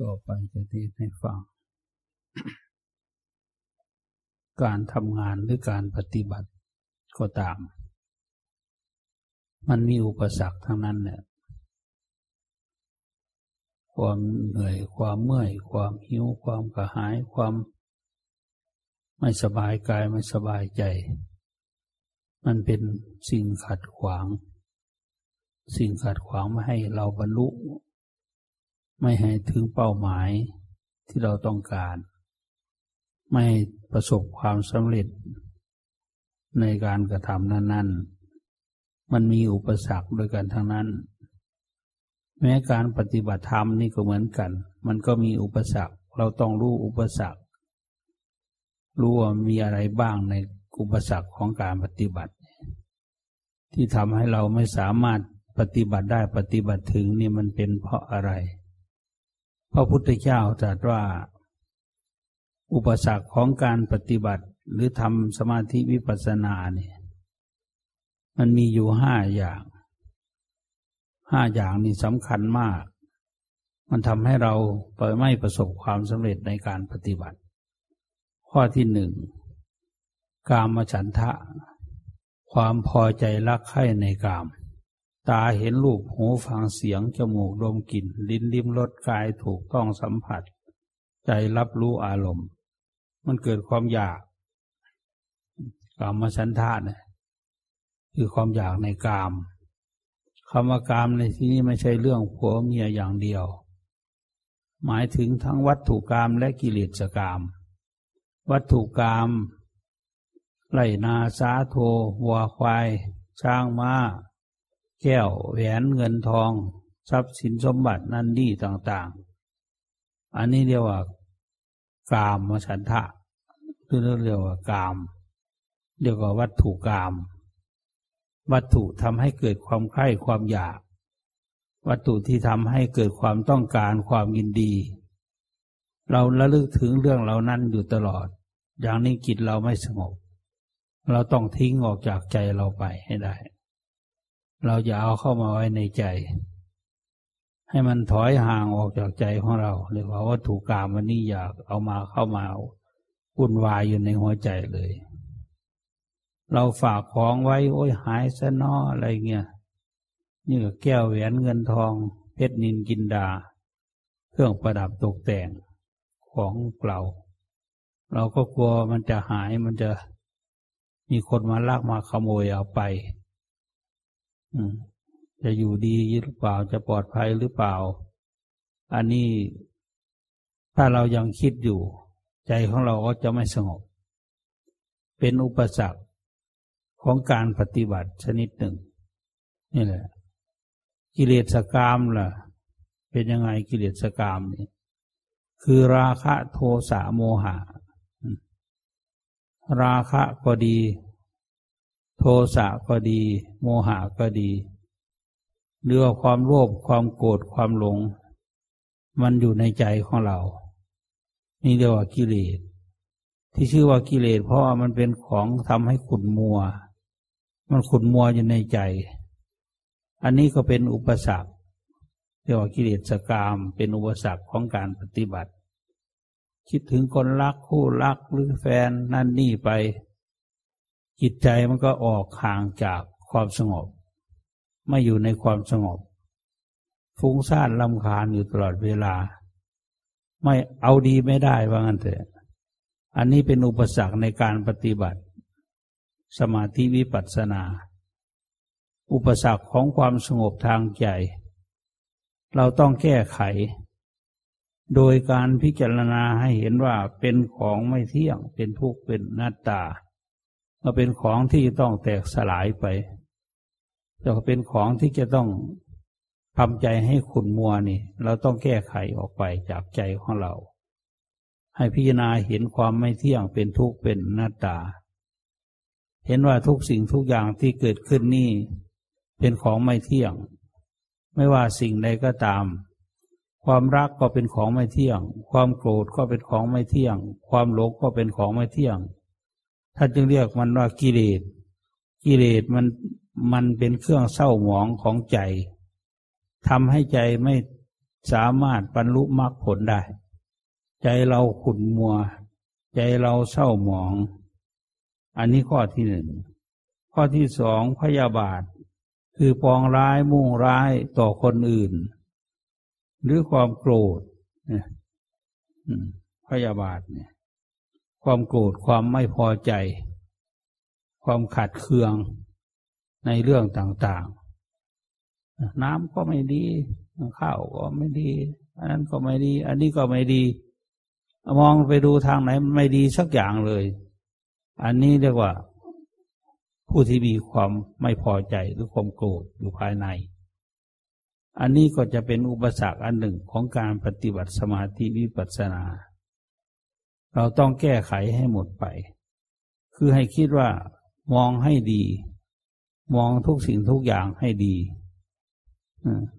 ต่อไปจะเทศให้ฟัง การทำงานหรือการปฏิบัติก็ตาม มันมีอุปสรรคทั้งนั้นเนี่ยความเหนื่อยความเมื่อย ความหิว ความกระหาย ความไม่สบายกายไม่สบายใจ มันเป็นสิ่งขัดขวาง สิ่งขัดขวางไม่ให้เราบรรลุ ไม่ให้ถึงเป้าหมายที่เราต้องการ ไม่ประสบความสำเร็จในการกระทำนั้น ๆ มันมีอุปสรรคด้วยกันทั้งนั้น แม้การปฏิบัติธรรมนี่ก็เหมือนกัน มันก็มีอุปสรรค เราต้องรู้อุปสรรค รู้ว่ามีอะไรบ้างในอุปสรรคของการปฏิบัติ ที่ทำให้เราไม่สามารถปฏิบัติได้ปฏิบัติถึงนี่มันเป็นเพราะอะไร พระพุทธเจ้าตรัสว่า อุปสรรคของการปฏิบัติหรือทำสมาธิวิปัสสนาเนี่ยมันมีอยู่ห้าอย่างห้าอย่างนี่สำคัญมาก มันทำให้เราไปไม่ประสบความสำเร็จในการปฏิบัติ ข้อที่หนึ่งกามฉันทะ ความพอใจรักใคร่ในกาม ตาเห็นรูปหูฟังเสียง จมูกดมกลิ่น ลิ้นลิ้มรสกายถูกต้องสัมผัส ใจรับรู้อารมณ์ มันเกิดความอยากกามฉันทะเนี่ยคือความอยากในกามคำว่ากามในที่นี้ไม่ใช่เรื่องผัวเมียอย่างเดียว หมายถึงทั้งวัตถุกามและกิเลสกาม วัตถุกามไรนาสาโทวัวควาย ช้างมา้า แก้วแหวนเงินทอง ทรัพย์สินสมบัตินั่นนี่ต่าง ๆ อันนี้เรียกว่ากามฉันทะคือเรียกว่ากาม เรียกว่าวัตถุกาม วัตถุทำให้เกิดความใคร่ความอยาก วัตถุที่ทำให้เกิดความต้องการความยินดี เราระลึกถึงเรื่องเหล่านั้นอยู่ตลอด อย่างนี้จิตเราไม่สงบ เราต้องทิ้งออกจากใจเราไปให้ได้ เราจะเอาเข้ามาไว้ในใจ ให้มันถอยห่างออกจากใจของเราเรียกว่าวัตถุกรรมวันนี้อยากเอามาเข้ามาวุ่นวายอยู่ในหัวใจเลย เราฝากของไว้ โอ้ยหายซะนออะไรเงี้ยนี่ก็แก้วแหวนเงินทอง เพชรนินกินดา เครื่องประดับตกแต่งของเราเราก็กลัวมันจะหายมันจะมีคนมาลากมาขโมยเอาไป จะอยู่ดีหรือเปล่าจะปลอดภัยหรือเปล่า อันนี้ถ้าเรายังคิดอยู่ ใจของเราก็จะไม่สงบ เป็นอุปสรรคของการปฏิบัติชนิดหนึ่ง นี่แหละ กิเลสกรรมล่ะ เป็นยังไงกิเลสกรรมนี่คือราคะโทสะโมหะ ราคะก็ดี โทสะก็ดี โมหะก็ดีหรือว่าความโลภความโกรธความหลง มันอยู่ในใจของเรา นี่เรียกว่ากิเลส ที่ชื่อว่ากิเลส เพราะว่ามันเป็นของทำให้ขุ่นมัว มันขุ่นมัวอยู่ในใจ อันนี้ก็เป็นอุปสรรคเรียกว่ากิเลสกรรมเป็นอุปสรรคของการปฏิบัติ คิดถึงคนรักคู่รักหรือแฟนนั่นนี่ไป จิตใจมันก็ออกห่างจากความสงบ ไม่อยู่ในความสงบ ฟุ้งซ่านลำคาญอยู่ตลอดเวลา ไม่เอาดีไม่ได้ว่างั้นเถอะ อันนี้เป็นอุปสรรคในการปฏิบัติ สมาธิวิปัสสนา อุปสรรคของความสงบทางใจ เราต้องแก้ไข โดยการพิจารณาให้เห็นว่าเป็นของไม่เที่ยง เป็นทุกข์เป็นหน้าตา ก็เป็นของที่ต้องแตกสลายไปจะเป็นของที่จะต้องทำใจให้ขุนมัวนี่ เราต้องแก้ไขออกไปจากใจของเรา ให้พิจารณาเห็นความไม่เที่ยงเป็นทุกข์เป็นหน้าตา เห็นว่าทุกสิ่งทุกอย่างที่เกิดขึ้นนี่ เป็นของไม่เที่ยง ไม่ว่าสิ่งใดก็ตาม ความรักก็เป็นของไม่เที่ยง ความโกรธก็เป็นของไม่เที่ยง ความหลงก็เป็นของไม่เที่ยง ท่านจึงเรียกมันว่ากิเลส กิเลสมันมันเป็นเครื่องเศร้าหมองของใจทำให้ใจไม่สามารถบรรลุมรรคผลได้ ใจเราขุ่นมัว ใจเราเศร้าหมอง อันนี้ข้อที่หนึ่ง ข้อที่สองพยาบาท คือปองร้ายมุ่งร้ายต่อคนอื่น หรือความโกรธเนี่ยพยาบาทเนี่ย ความโกรธความไม่พอใจ ความขัดเคืองในเรื่องต่างๆ น้ำก็ไม่ดีข้าวก็ไม่ดี อันนั้นก็ไม่ดี อันนี้ก็ไม่ดี มองไปดูทางไหนไม่ดีสักอย่างเลย อันนี้เรียกว่า ผู้ที่มีความไม่พอใจหรือความโกรธอยู่ภายใน อันนี้ก็จะเป็นอุปสรรคอันหนึ่งของการปฏิบัติสมาธิวิปัสสนา เราต้องแก้ไขให้หมดไป คือให้คิดว่ามองให้ดี มองทุกสิ่งทุกอย่างให้ดี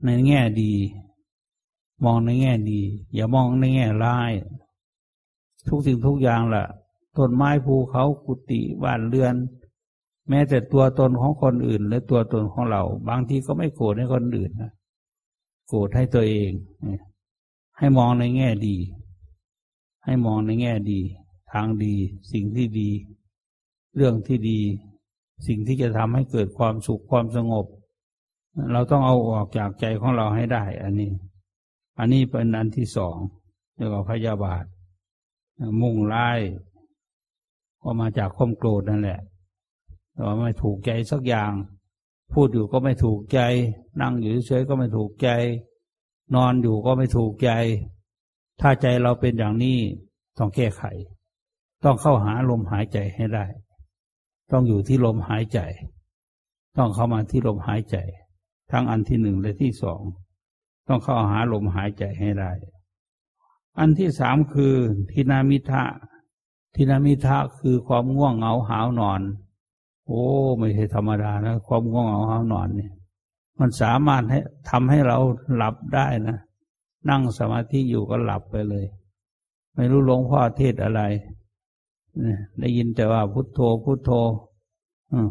ในแง่ดี มองในแง่ดี อย่ามองในแง่ร้าย ทุกสิ่งทุกอย่างละ่ะต้นไม้ภูเขากุฏิบ้านเรือน แม้แต่ตัวตนของคนอื่น และตัวตนของเรา บางทีก็ไม่โกรธให้คนอื่นนะโกรธให้ตัวเองให้มองในแง่ดี ให้มองในแง่ดี ทางดี สิ่งที่ดี เรื่องที่ดี สิ่งที่จะทำให้เกิดความสุขความสงบ เราต้องเอาออกจากใจของเราให้ได้ อันนี้ อันนี้เป็นอันที่สองเรียกว่าพยาบาท มุ่งร้ายก็มาจากความโกรธนั่นแหละแต่ว่าไม่ถูกใจสักอย่าง พูดอยู่ก็ไม่ถูกใจ นั่งอยู่เฉยก็ไม่ถูกใจ นอนอยู่ก็ไม่ถูกใจ ถ้าใจเราเป็นอย่างนี้ต้องแก้ไข ต้องเข้าหาลมหายใจให้ได้ ต้องอยู่ที่ลมหายใจ ต้องเข้ามาที่ลมหายใจ ทั้งอันที่หนึ่งและที่สอง ต้องเข้าหาลมหายใจให้ได้ อันที่สามคือทินามิทะทินามิทะคือความง่วงเหงาหาวนอน โอ้ ไม่ใช่ธรรมดานะ ความง่วงเหงาหาวนอนเนี่ย มันสามารถให้ทำให้เราหลับได้นะ นั่งสมาธิอยู่ก็หลับไปเลย ไม่รู้หลวงพ่อเทศอะไรได้ยินแต่ว่าพุทโธพุทโธ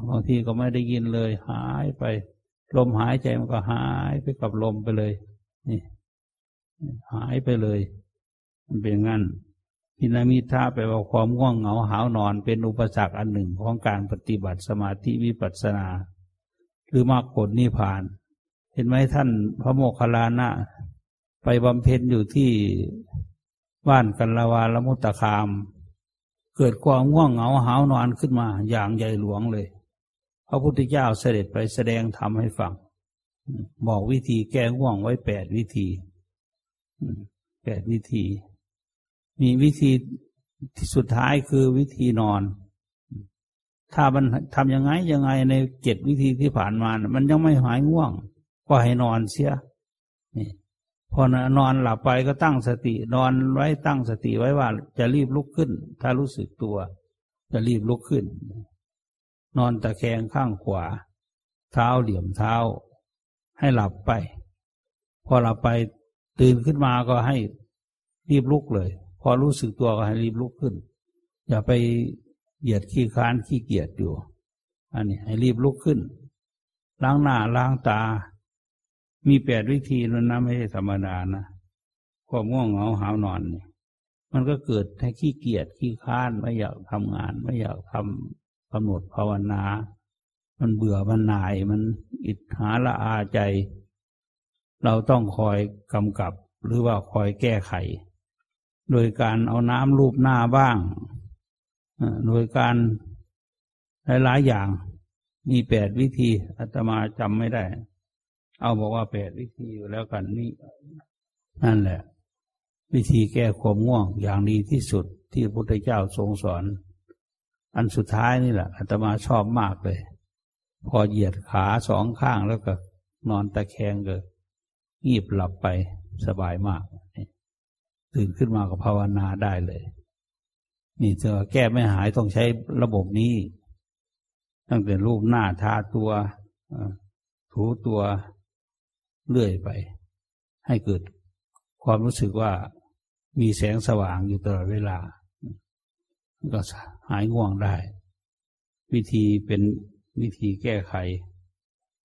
บางทีก็ไม่ได้ยินเลย หายไป ลมหายใจมันก็หายไปกับลมไปเลยนี่หายไปเลย มันเป็นงั้นพินามิทาไปว่าความง่วงเหงาหาวนอนเป็นอุปสรรคอันหนึ่งของการปฏิบัติสมาธิวิปัสสนา หรือมรรคผลนิพพาน เห็นไหมท่านพระโมคคัลลานะ ไปบำเพ็ญอยู่ที่บ้านกันละวาละมุตตคาม เกิดความง่วงเหงาหาวนอนขึ้นมาอย่างใหญ่หลวงเลย พระพุทธเจ้าเสด็จไปแสดงธรรมให้ฟัง บอกวิธีแก้ง่วงไว้แปดวิธีแปดวิธี มีวิธีที่สุดท้ายคือวิธีนอน ถ้ามันทำยังไงยังไงในเจ็ดวิธีที่ผ่านมา มันยังไม่หายง่วง ก็ให้นอนเสีย พอนอนหลับไปก็ตั้งสติ นอนไว้ตั้งสติไว้ว่า จะรีบลุกขึ้น ถ้ารู้สึกตัว จะรีบลุกขึ้น นอนตะแคงข้างขวา เท้าเหลี่ยมเท้า ให้หลับไป พอหลับไปตื่นขึ้นมาก็ให้รีบลุกเลย พอรู้สึกตัวก็ให้รีบลุกขึ้น อย่าไปเหยียดขี้ค้านขี้เกียจอยู่ อันนี้ให้รีบลุกขึ้น ล้างหน้าล้างตา มีแปดวิธีนั้นนะไม่ใช่ธรรมดานะความง่วงเหงาหาวนอนเนี่ยมันก็เกิดให้ขี้เกียจขี้ค้านไม่อยากทำงาน ไม่อยากทำกำหนดภาวนา มันเบื่อมันหน่ายมันอิจฉาละอาใจ เราต้องคอยกำกับหรือว่าคอยแก้ไข โดยการเอาน้ำรูปหน้าบ้างโดยการหลายๆอย่างมีแปดวิธีอาตมาจำไม่ได้ เอาบอกว่าแปดวิธีอยู่แล้วกันนี่นั่นแหละ วิธีแก้ความง่วงอย่างดีที่สุดที่พระพุทธเจ้าทรงสอน อันสุดท้ายนี่แหละอาตมาชอบมากเลย พอเหยียดขาสองข้างแล้วก็ นอนตะแคงก็งีบหลับไปสบายมากตื่นขึ้นมาก็ภาวนาได้เลย นี่จอแก้ไม่หายต้องใช้ระบบนี้ ตั้งแต่รูปหน้าทาตัวถูตัว เลื่อยไป ให้เกิดความรู้สึกว่ามีแสงสว่างอยู่ตลอดเวลา ก็หายง่วงได้ วิธีเป็นวิธีแก้ไข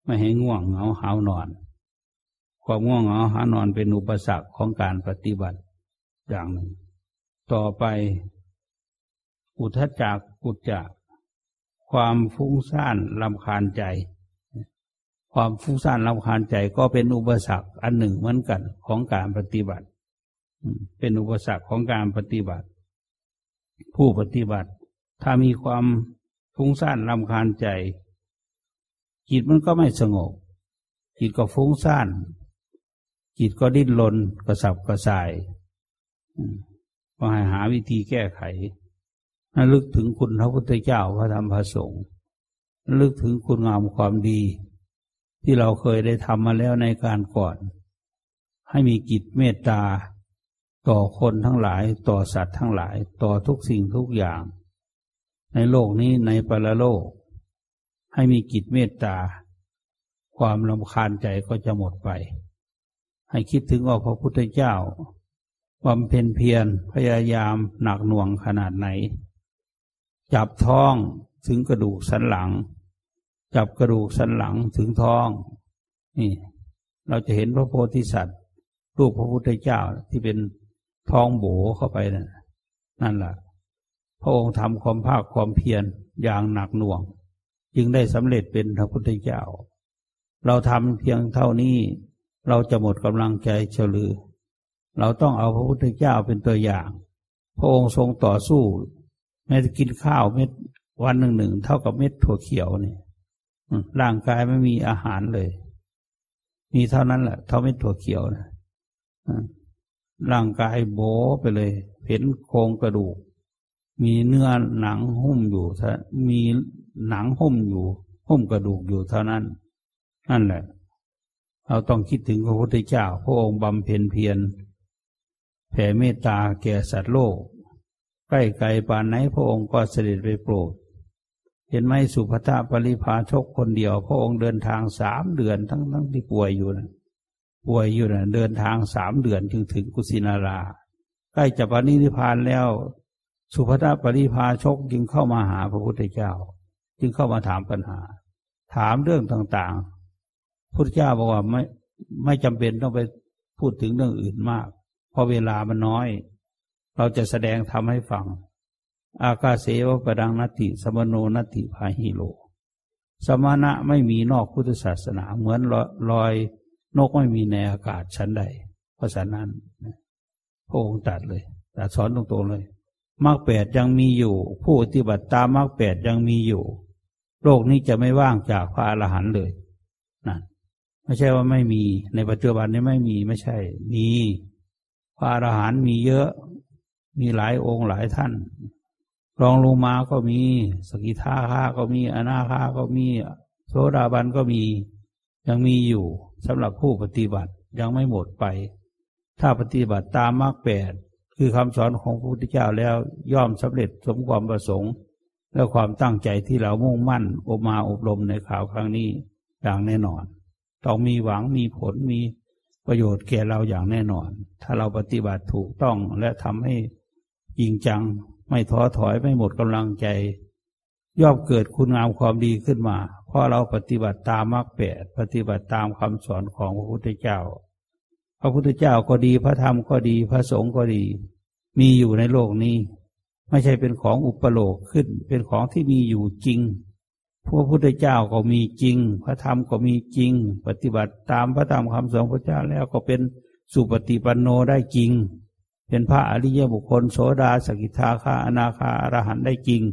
ไม่ให้ง่วงเหงาหาวนอน ความง่วงเหงาหานอนเป็นอุปสรรคของการปฏิบัติอย่างหนึ่ง ต่อไป อุทจักกุจจะความฟุ้งซ่านลำคาญใจ ความฟุ้งซ่านลำคาญใจก็เป็นอุปสรรคอันหนึ่งเหมือนกันของการปฏิบัติ เป็นอุปสรรคของการปฏิบัติ ผู้ปฏิบัติ ถ้ามีความฟุ้งซ่านลำคาญใจ จิตมันก็ไม่สงบ จิตก็ฟุ้งซ่าน จิตก็ดิ้นรนกระสับกระส่ายก็ให้หาวิธีแก้ไขนลึกถึงคุณพระพุทธเจ้าพระธรรมพระสงฆ์ลึกถึงคุณงามความดี ที่เราเคยได้ทำมาแล้วในการก่อน ให้มีกิจเมตตา ต่อคนทั้งหลายต่อสัตว์ทั้งหลายต่อทุกสิ่งทุกอย่าง ในโลกนี้ในปรโลก ให้มีกิจเมตตา ความลำคาญใจก็จะหมดไป ให้คิดถึงว่าพระพุทธเจ้าบำเพ็ญเพียรพยายามหนักหน่วงขนาดไหน จับท้องถึงกระดูกสันหลัง จับกระดูกสันหลังถึงท้อง นี่ เราจะเห็นพระโพธิสัตว์ รูปพระพุทธเจ้าที่เป็นท้องโบเข้าไปนะ่ะนั่นแหละพระองค์ทำความภาคความเพียรอย่างหนักหน่วง จึงได้สำเร็จเป็นพระพุทธเจ้า เราทำเพียงเท่านี้ เราจะหมดกำลังใจเฉลือ เราต้องเอาพระพุทธเจ้าเป็นตัวอย่าง พระองค์ทรงต่อสู้แม้จะกินข้าวเม็ดวันหนึ่งหนึ่งเท่ากับเม็ดถั่วเขียวเนี่ย ร่างกายไม่มีอาหารเลย มีเท่านั้นแหละ เท่าเม็ดถั่วเขียวนะร่างกายโบไปเลย เห็นโครงกระดูก มีเนื้อหนังหุ้มอยู่มีหนังหุ้มอยู่ หุ้มกระดูกอยู่เท่านั้น นั่นแหละ เราต้องคิดถึงพระพุทธเจ้า พระองค์บำเพ็ญเพียรแผ่เมตตาแก่สัตว์โลก ใกล้ไกลปานไหนพระองค์ก็เสด็จไปโปรด เห็นไหมสุภาปริภาชกคนเดียว พระองค์เดินทางสามเดือนทั้งทั้งที่ป่วยอยู่นะป่วยอยู่นะเดินทางสามเดือนจึงถึงกุสินารา ใกล้จะปณิธิพานแล้ว สุภาปริภาชกจึงเข้ามาหาพระพุทธเจ้า จึงเข้ามาถามปัญหา ถามเรื่องต่างๆพุทธเจ้าบอกว่าไม่ไม่จำเป็นต้องไปพูดถึงเรื่องอื่นมาก เพราะเวลามันน้อย เราจะแสดงทำให้ฟัง อากาเสวปดังนัตติสมโนนัติพาหิโล สมณะไม่มีนอกพุทธศาสนา เหมือนลอยนกไม่มีในอากาศชั้นใดเพราะฉะนั้นพระองค์ตัดเลยตัดสอนตรงๆเลยมรรคแปดยังมีอยู่ ผู้ปฏิบัติตามมรรคแปดยังมีอยู่ โลกนี้จะไม่ว่างจากพระอรหันต์เลยนั่นไม่ใช่ว่าไม่มีในปัจจุบันนี้ไม่มีไม่ใช่ มีพระอรหันต์มีเยอะ มีหลายองค์หลายท่าน รองลงมาก็มี สกิทาคาก็มี อนาคาก็มี โสดาบันก็มี ยังมีอยู่สำหรับผู้ปฏิบัติยังไม่หมดไป ถ้าปฏิบัติตามมรรคแปดคือคำสอนของพระพุทธเจ้าแล้วย่อมสำเร็จสมความประสงค์ และความตั้งใจที่เรามุ่งมั่นอบมาอบรมในข่าวครั้งนี้อย่างแน่นอน ต้องมีหวังมีผลมีประโยชน์แก่เราอย่างแน่นอน ถ้าเราปฏิบัติถูกต้องและทำให้จริงจัง ไม่ท้อถอยไม่หมดกำลังใจ ย่อมเกิดคุณงามความดีขึ้นมา เพราะเราปฏิบัติตามมรรคแปดปฏิบัติตามคำสอนของพระพุทธเจ้า พระพุทธเจ้าก็ดีพระธรรมก็ดีพระสงฆ์ก็ดี มีอยู่ในโลกนี้ ไม่ใช่เป็นของอุปโลกขึ้น เป็นของที่มีอยู่จริงพระพุทธเจ้าก็มีจริง พระธรรมก็มีจริง ปฏิบัติตามพระธรรมคำสอนพระเจ้าแล้วก็เป็นสุปฏิปันโนได้จริง เป็นพระอริยบุคคลโสดาสกิทาคาอนาคาอรหันได้จริง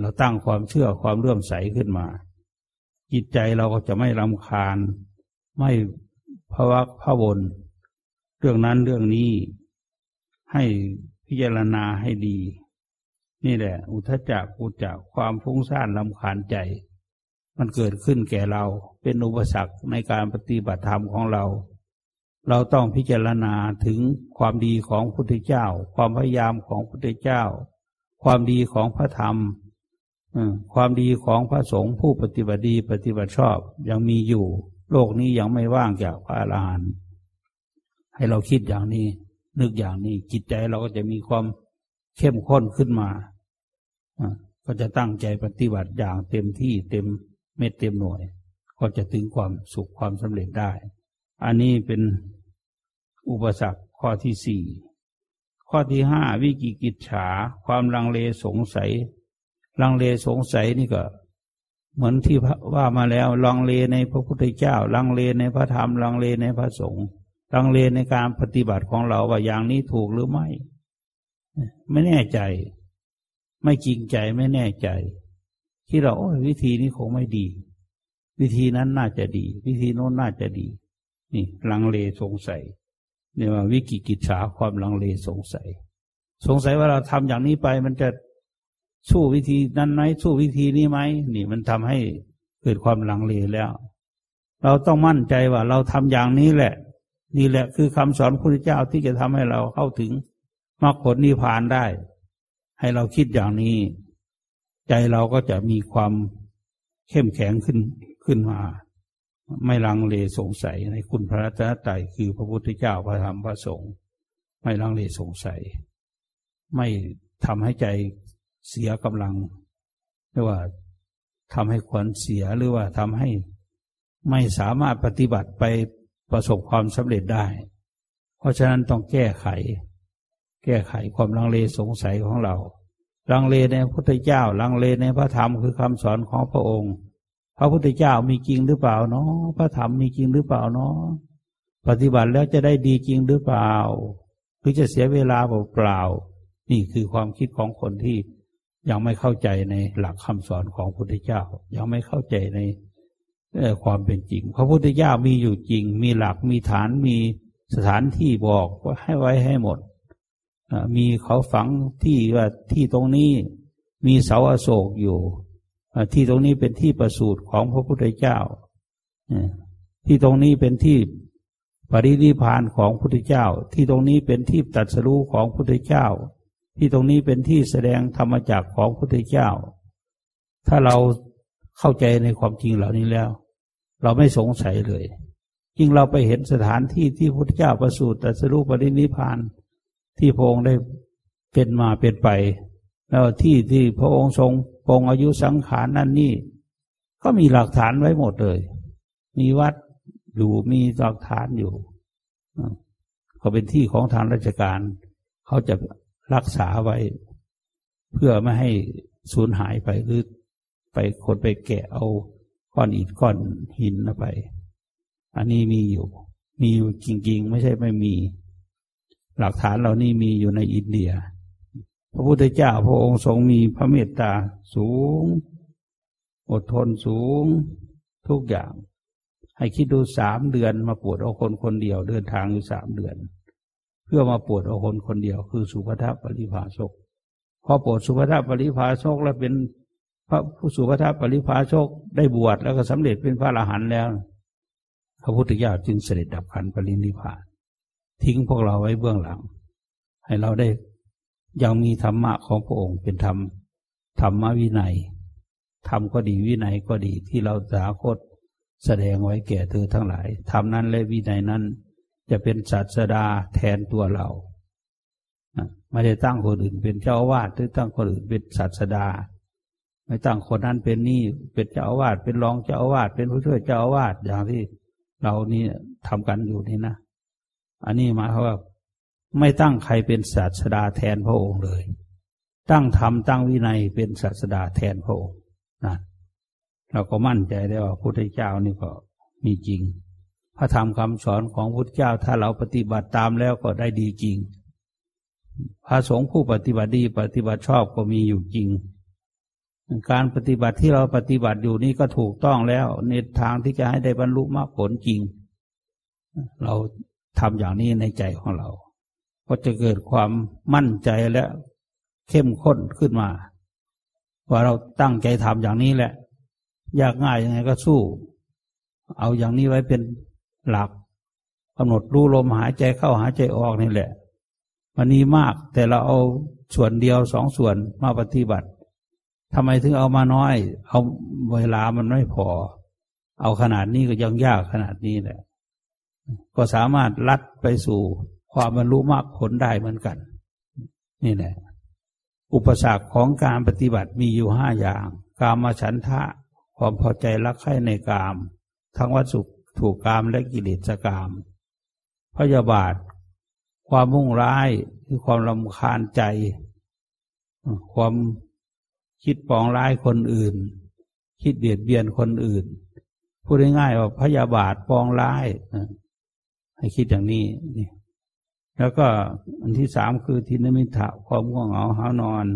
เราตั้งความเชื่อความเลื่อมใสขึ้นมา จิตใจเราก็จะไม่รำคาญ ไม่พวักพะวนเรื่องนั้นเรื่องนี้ให้พิจารณาให้ดี นี่แหละ อุทจักอุจักความฟุ้งซ่านลำคาญใจ มันเกิดขึ้นแก่เราเป็นอุปสรรคในการปฏิบัติธรรมของเรา เราต้องพิจารณาถึงความดีของพุทธเจ้า ความพยายามของพุทธเจ้า ความดีของพระธรรมความดีของพระสงฆ์ผู้ปฏิบัติดีปฏิบัติชอบยังมีอยู่ โลกนี้ยังไม่ว่างจากพระอรหันต์ให้เราคิดอย่างนี้ นึกอย่างนี้ จิตใจเราก็จะมีความเข้มข้นขึ้นมาก็จะตั้งใจปฏิบัติอย่างเต็มที่เต็มเม็ดเต็มหน่วย ก็จะถึงความสุขความสำเร็จได้ อันนี้เป็น อุปสรรคข้อที่สี่ข้อที่ห้าวิกิกิจฉา ความลังเลสงสัย ลังเลสงสัยนี่ก็ เหมือนที่ว่ามาแล้ว ลังเลในพระพุทธเจ้า ลังเลในพระธรรม ลังเลในพระสงฆ์ลังเลในการปฏิบัติของเราว่าอย่างนี้ถูกหรือไม่ ไม่แน่ใจ ไม่จริงใจไม่แน่ใจ ที่เราโอ้ยวิธีนี้คงไม่ดี วิธีนั้นน่าจะดี วิธีโน้นน่าจะดี นี่ ลังเลสงสัย เนี่ยว่าวิกิกิจฉาความลังเลสงสัย สงสัยว่าเราทำอย่างนี้ไป มันจะสู้วิธีนั้นไหมสู้วิธีนี้ไหมนี่มันทำให้เกิดความลังเลแล้ว เราต้องมั่นใจว่าเราทำอย่างนี้แหละ นี่แหละคือคำสอนพระพุทธเจ้าที่จะทำให้เราเข้าถึงมรรคผลนิพพานได้ ให้เราคิดอย่างนี้ ใจเราก็จะมีความเข้มแข็งขึ้นขึ้นมา ไม่ลังเลสงสัยในคุณพระรัตนตรัยคือพระพุทธเจ้าพระธรรมพระสงฆ์ไม่ลังเลสงสัย ไม่ทำให้ใจเสียกำลังหรือว่าทำให้ขวัญเสียหรือว่าทำให้ไม่สามารถปฏิบัติไปประสบความสำเร็จได้ เพราะฉะนั้นต้องแก้ไข แก้ไขความลังเลสงสัยของเรา ลังเลในพระพุทธเจ้า ลังเลในพระธรรมคือคำสอนของพระองค์ พระพุทธเจ้ามีจริงหรือเปล่าเนาะพระธรรมมีจริงหรือเปล่าเนาะปฏิบัติแล้วจะได้ดีจริงหรือเปล่า หรือจะเสียเวลาเปล่านี่คือความคิดของคนที่ยังไม่เข้าใจในหลักคำสอนของพระพุทธเจ้า ยังไม่เข้าใจในความเป็นจริง พระพุทธเจ้ามีอยู่จริง มีหลักมีฐานมีสถานที่บอกว่าให้ไว้ให้หมดมีเขาฝังที่ว่าที่ตรงนี้มีเสาอโศกอยู่ ที่ตรงนี้เป็นที่ประสูติของพระพุทธเจ้าที่ตรงนี้เป็นที่ปรินิพานของพระพุทธเจ้า ที่ตรงนี้เป็นที่ตัดสรู้ของพระพุทธเจ้า ที่ตรงนี้เป็นที่แสดงธรรมจักของพระพุทธเจ้า ถ้าเราเข้าใจในความจริงเหล่านี้แล้ว เราไม่สงสัยเลยยิ่งเราไปเห็นสถานที่ที่พระพุทธเจ้าประสูติตัดสรู้ปรินิพาน ที่พระองค์ได้เป็นมาเป็นไป แล้วที่ที่พระองค์ทรง ปงอายุสังขารนั่นนี่ ก็มีหลักฐานไว้หมดเลย มีวัดอยู่มีหลักฐานอยู่เขาเป็นที่ของทางราชการ เขาจะรักษาไว้ เพื่อไม่ให้สูญหายไปหรือไปคนไปแกะเอาก้อนอิฐก้อนหินไป อันนี้มีอยู่ มีอยู่จริง ๆ ไม่ใช่ไม่มี หลักฐานเหล่านี้มีอยู่ในอินเดีย พระพุทธเจ้าพระองค์ทรงมีพระเมตตาสูง อดทนสูง ทุกอย่าง ให้คิดดูสามเดือนมาปวดเอาคนคนเดียวเดินทางอยู่สามเดือน เพื่อมาปวดเอาคนคนเดียว คือสุภาพปริภาชกพอปวดสุภาพปริภาชกแล้วเป็นพระผู้สุภาพปริภาชกได้บวชแล้วก็สำเร็จเป็นพระอรหันต์แล้ว พระพุทธเจ้าจึงเสด็จดับขันปรินิพาน ทิ้งพวกเราไว้เบื้องหลัง ให้เราได้ ยังมีธรรมะของพระองค์เป็นธรรมธรรมวินัยธรรมก็ดีวินัยก็ดีที่เราสาคตแสดงไว้แก่เธอทั้งหลายธรรมนั้นและวินัยนั้น จะเป็นศาสดาแทนตัวเราไม่ได้ตั้งคนอื่นเป็นเจ้าอาวาสหรือตั้งคนอื่นเป็นศาสดา ไม่ตั้งคนนั้นเป็นนี่เป็นเจ้าอาวาสเป็นรองเจ้าอาวาสเป็นผู้ช่วยเจ้าอาวาสอย่างที่เรานี่ทำกันอยู่นี่นะ อันนี้หมายความว่า ไม่ตั้งใครเป็นศาสดาแทนพระองค์เลย ตั้งธรรมตั้งวินัยเป็นศาสดาแทนพระองค์นะเราก็มั่นใจได้ว่าพระพุทธเจ้านี่ก็มีจริง พระธรรมคำสอนของพระพุทธเจ้าถ้าเราปฏิบัติตามแล้วก็ได้ดีจริง พระสงฆ์ผู้ปฏิบัติดีปฏิบัติชอบก็มีอยู่จริง การปฏิบัติที่เราปฏิบัติอยู่นี่ก็ถูกต้องแล้วในทางที่จะให้ได้บรรลุมรรคผลจริง เราทำอย่างนี้ในใจของเรา ก็จะเกิดความมั่นใจและเข้มข้นขึ้นมา ว่าเราตั้งใจทำอย่างนี้แหละ ยากง่ายยังไงก็สู้ เอาอย่างนี้ไว้เป็นหลักกำหนดรู้ลมหายใจเข้าหายใจออกนี่แหละ มันนี้มากแต่เราเอาส่วนเดียวสองส่วนมาปฏิบัติทำไมถึงเอามาน้อย เอาเวลามันไม่พอ เอาขนาดนี้ก็ยังยากขนาดนี้แหละ ก็สามารถลัดไปสู่ ความบรรลุมรรคผลได้เหมือนกัน นี่แหละอุปสรรคของการปฏิบัติมีอยู่ห้าอย่าง กามฉันทะ ความพอใจรักใคร่ในกาม ทั้งวัตถุถูกกามและกิเลสกาม พยาบาท ความมุ่งร้ายคือความลำคาญใจ ความคิดปองร้ายคนอื่น คิดเบียดเบียนคนอื่น พูดง่ายๆว่าพยาบาทปองร้าย ให้คิดอย่างนี้นี่ แล้วก็อันที่สามคือทินมิถะความง่วงเหงาหานอน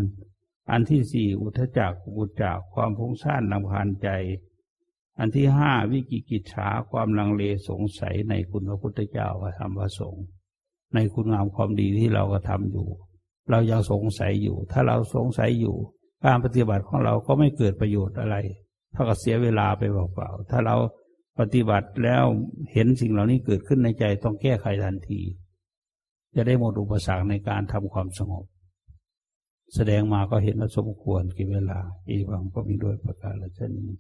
อันที่สี่อุทจักอุจักความพุ่งซ่านลำคาญใจ อันที่ห้าวิกิกิจฉาความลังเลสงสัยในคุณพระพุทธเจ้าพระธรรมพระสงฆ์ในคุณงามความดีที่เราก็ทำอยู่ เรายังสงสัยอยู่ ถ้าเราสงสัยอยู่ การปฏิบัติของเราก็ไม่เกิดประโยชน์อะไรเท่ากับเสียเวลาไปเปล่าๆถ้าเราปฏิบัติแล้วเห็นสิ่งเหล่านี้เกิดขึ้นในใจต้องแก้ไขทันที จะได้หมดอุปสรรคในการทำความสงบ แสดงมาก็เห็นว่าสมควรกี่เวลาอีวังก็มีด้วยประการละเช่นนี้